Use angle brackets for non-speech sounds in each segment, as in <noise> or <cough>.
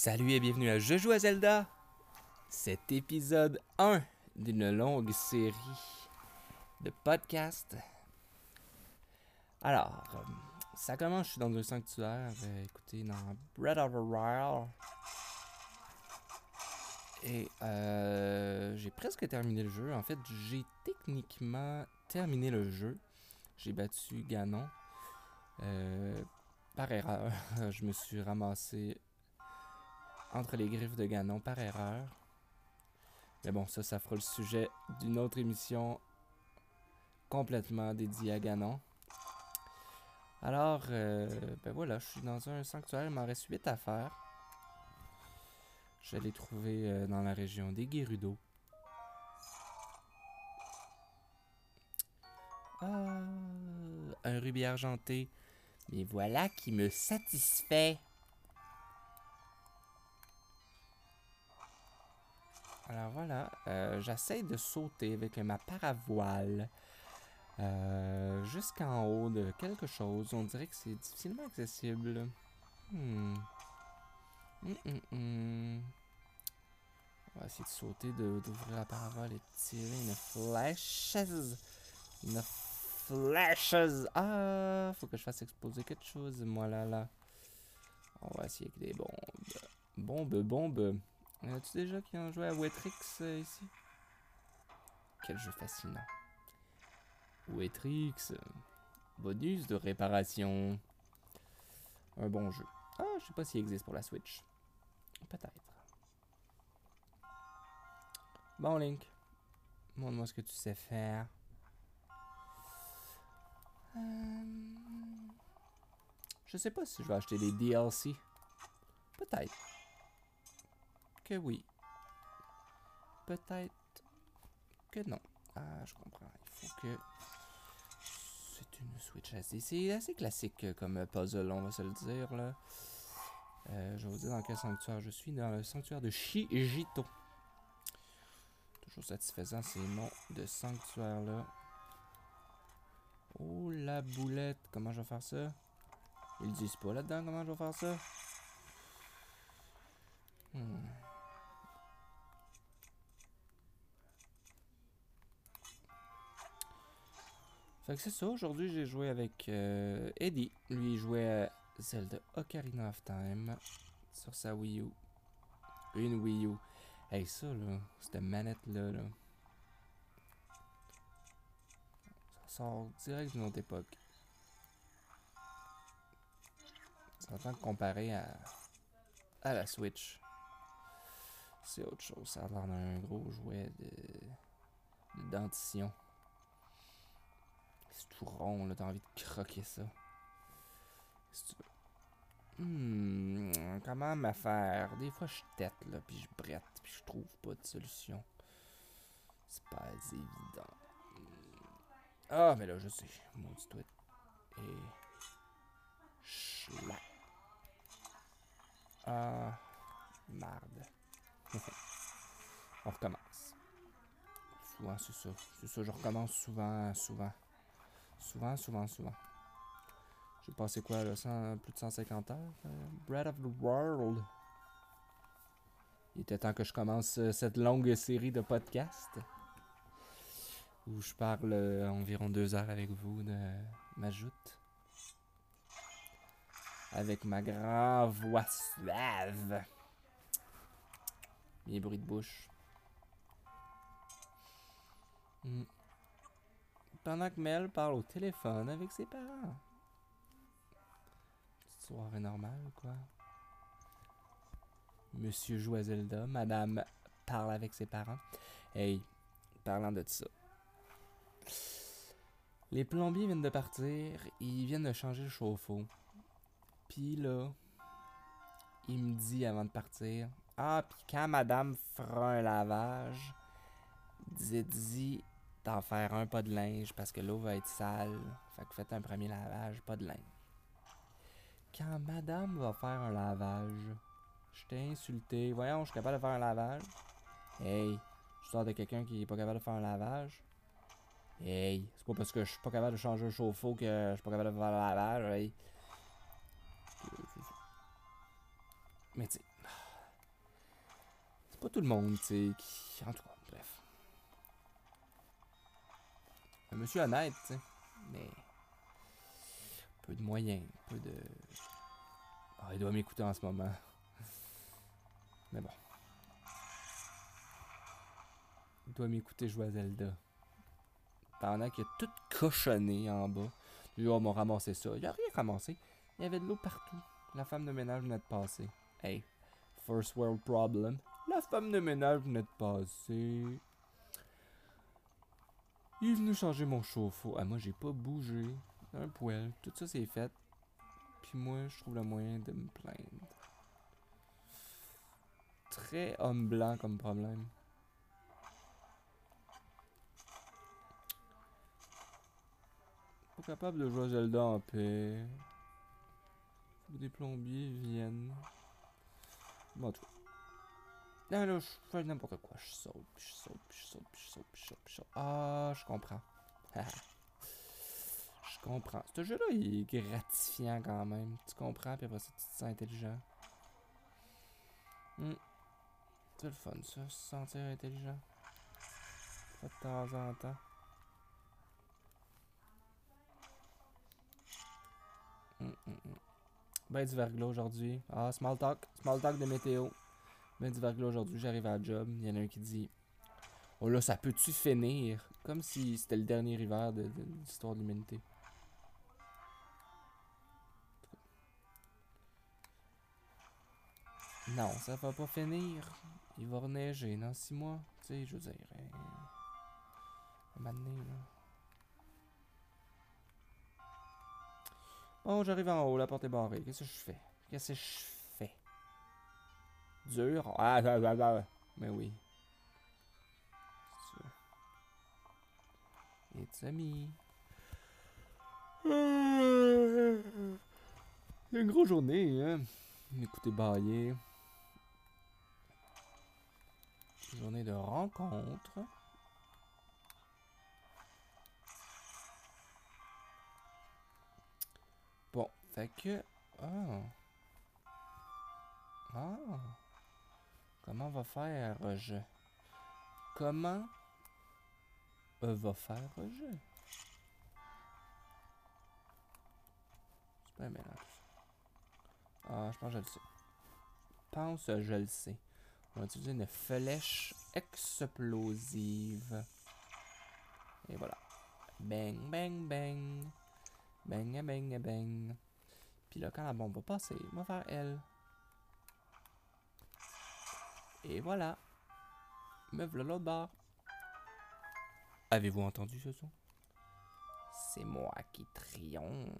Salut et bienvenue à Je joue à Zelda, cet épisode 1 d'une longue série de podcasts. Alors, euh, ça commence, je suis dans un sanctuaire, euh, écoutez, dans Breath of Wild. Et euh, j'ai presque terminé le jeu. En fait, j'ai techniquement terminé le jeu. J'ai battu Ganon. Par erreur, <laughs> je me suis ramassé entre les griffes de Ganon par erreur. Mais bon, ça, ça fera le sujet d'une autre émission complètement dédiée à Ganon. Alors, euh, ben voilà, je suis dans un sanctuaire, il m'en reste 8 à faire. Je l'ai trouvé euh, dans la région des Gerudo. Ah, un rubis argenté. Mais voilà qui me satisfait. Alors voilà, euh, j'essaie de sauter avec ma paravoile euh, jusqu'en haut de quelque chose. On dirait que c'est difficilement accessible. Hmm. Hum, hum, hum. On va essayer de sauter, d'ouvrir la parabole et de tirer une flèche. Une flèche. Ah, faut que je fasse exploser quelque chose, moi là là. On va essayer avec des bombes. Bombes, bombes. Y en a-tu déjà qui ont joué à Wetrix euh, ici? Quel jeu fascinant. Wetrix. Bonus de réparation. Un bon jeu. Ah, je sais pas s'il existe pour la Switch. Peut-être. Bon, Link. Montre-moi ce que tu sais faire. Euh, Je sais pas si je vais acheter des DLC. Peut-être. Que oui. Peut-être que non. Ah, je comprends. Il faut que... C'est une Switch assez... C'est assez classique comme puzzle, on va se le dire, là. Euh, je vais vous dire dans quel sanctuaire je suis. Dans le sanctuaire de Shijito. Toujours satisfaisant ces noms de sanctuaire-là. Oh, la boulette. Comment je vais faire ça? Ils disent pas là-dedans comment je vais faire ça? Hmm. Fait que c'est ça, aujourd'hui j'ai joué avec euh, Eddie. Lui il jouait Zelda Ocarina of Time sur sa Wii U. Une Wii U. Hey ça là, cette manette là, là. Ça sort direct d'une autre époque. Ça entend comparé à, à la Switch. C'est autre chose, ça a l'air d'un gros jouet de, de dentition. C'est tout rond, là, t'as envie de croquer ça. Hmm, comment me faire? Des fois, je tête, là, puis je brette, puis je trouve pas de solution. C'est pas évident. Hmm. Ah, mais là, je sais. Maudit tweet. Et. Schlack. Ah. Marde. <laughs> On recommence. Souvent, c'est ça. C'est ça, je recommence souvent, souvent. Souvent, souvent, souvent. J'ai passé quoi, là, 100 plus de 150 heures? euh, Breath of the World? Il était temps que je commence euh, cette longue série de podcasts. Où je parle euh, environ deux heures avec vous de ma joute. Avec ma grande voix suave. Mes bruits de bouche. Hmm. Pendant que Mel parle au téléphone avec ses parents. Petite soirée normale quoi? Monsieur joue Madame parle avec ses parents. Hey, parlant de ça. Les plombiers viennent de partir, ils viennent de changer le chauffe-eau. Puis là, il me dit avant de partir, ah, puis quand Madame fera un lavage, dites-y d'en faire un pas de linge parce que l'eau va être sale. Fait que faites un premier lavage, pas de linge. Quand Madame va faire un lavage, je t'ai insulté. Voyons, je suis capable de faire un lavage. Hey, je sors de quelqu'un qui est pas capable de faire un lavage? Hey, c'est pas parce que je suis pas capable de changer le chauffe-eau que je suis pas capable de faire le lavage. Mais tu sais, pas tout le monde, tu sais, qui... En tout cas, Un monsieur honnête, tu sais, mais... Peu de moyens, peu de... Ah, il doit m'écouter en ce moment. <laughs> Mais bon. Il doit m'écouter jouer à Zelda. Pendant qu'il a tout cochonné en bas. Lui, on m'a ramassé ça. Il a rien ramassé. Il y avait de l'eau partout. La femme de ménage venait de passer. Hey, first world problem. La femme de ménage venait de passer. Il est venu changer mon chauffe-eau. Ah, moi, j'ai pas bougé. Un poil. Tout ça, c'est fait. Puis moi, je trouve le moyen de me plaindre. Très homme blanc comme problème. Pas capable de jouer Zelda en paix. Faut que des plombiers viennent. Bon, tout. Là, là, je fais n'importe quoi. Je saute, je saute, je saute, je saute, je saute, je saute. Ah, je comprends. je comprends. Ce jeu-là, il est gratifiant quand même. Tu comprends, puis après ça, tu te sens intelligent. Hmm. C'est le fun, ça, se sentir intelligent. Pas de temps en temps. Hum, hum, hum. Ben du verglas aujourd'hui. Ah, small talk. Small talk de météo. Ben du verglas aujourd'hui. J'arrive à la job. Il y en a un qui dit Oh là, ça peut-tu finir Comme si c'était le dernier hiver de, l'histoire de l'humanité. Non, ça va pas finir. Il va reneiger dans six mois. Tu sais, je veux dire. hein, un donné, là. Bon, j'arrive en haut, la porte est barrée. Qu'est-ce que je fais? Qu'est-ce que je fais? Dur? Ah, ah, ah, ah. Mais oui. It's a me. Une grosse journée, hein? Écoutez, bailler. Journée de rencontre. Bon, fait que... Ah. Ah. Comment va faire je? Comment euh, va faire je? C'est pas mélange. Ah, je pense que je le sais. Pense que je le sais. On va utiliser une flèche explosive. Et voilà. Bang, bang, bang. Bang, bang, bang. Puis là, quand la bombe va passer, on va faire elle. Et voilà. Me voilà barre. Avez-vous entendu ce son? C'est moi qui triomphe.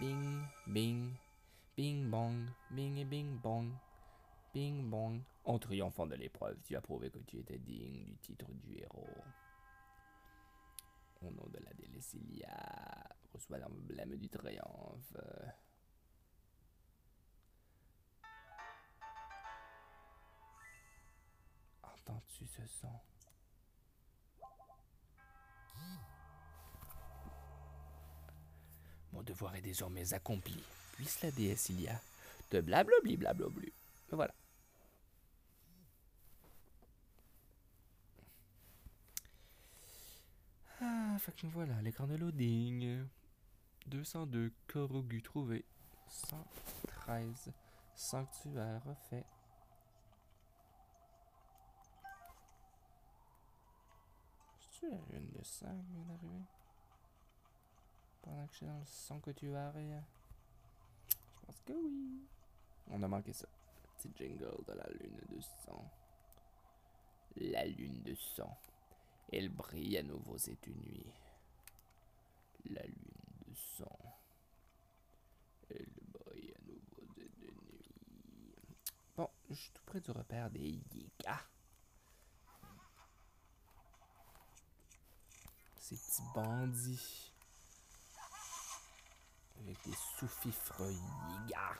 Bing, bing, bing bong, bing et bing bong, bing bong. En triomphant de l'épreuve, tu as prouvé que tu étais digne du titre du héros. Au nom de la Délécilia, reçois l'emblème du triomphe. Entends-tu ce son? Mon devoir est désormais accompli. Puisse la déesse Ilia te blablabli blablablu. Voilà. Ah, fait voilà, l'écran de loading. 202 Korogu trouvé. 113 sanctuaire refait. La lune de sang qui vient d'arriver? Pendant que je suis dans le sanctuaire. Je pense que oui. On a manqué ça. Petit jingle de la lune de sang. La lune de sang. Elle brille à nouveau cette nuit. La lune de sang. Elle brille à nouveau cette nuit. Bon, je suis tout près du repère des Yika. Ces petits bandits. Avec des sous-fifres Yiga.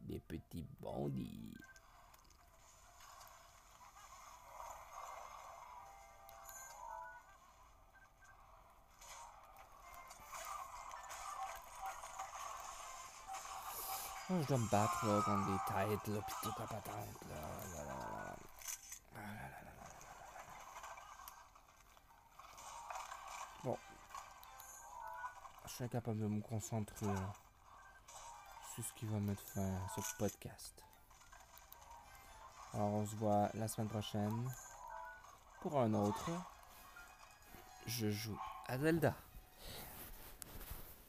Des petits bandits. Je dois me battre là, contre des têtes, là, pis. Bon. Je suis incapable de me concentrer sur ce qui va mettre fin à ce podcast. Alors, on se voit la semaine prochaine pour un autre. Je joue à Zelda.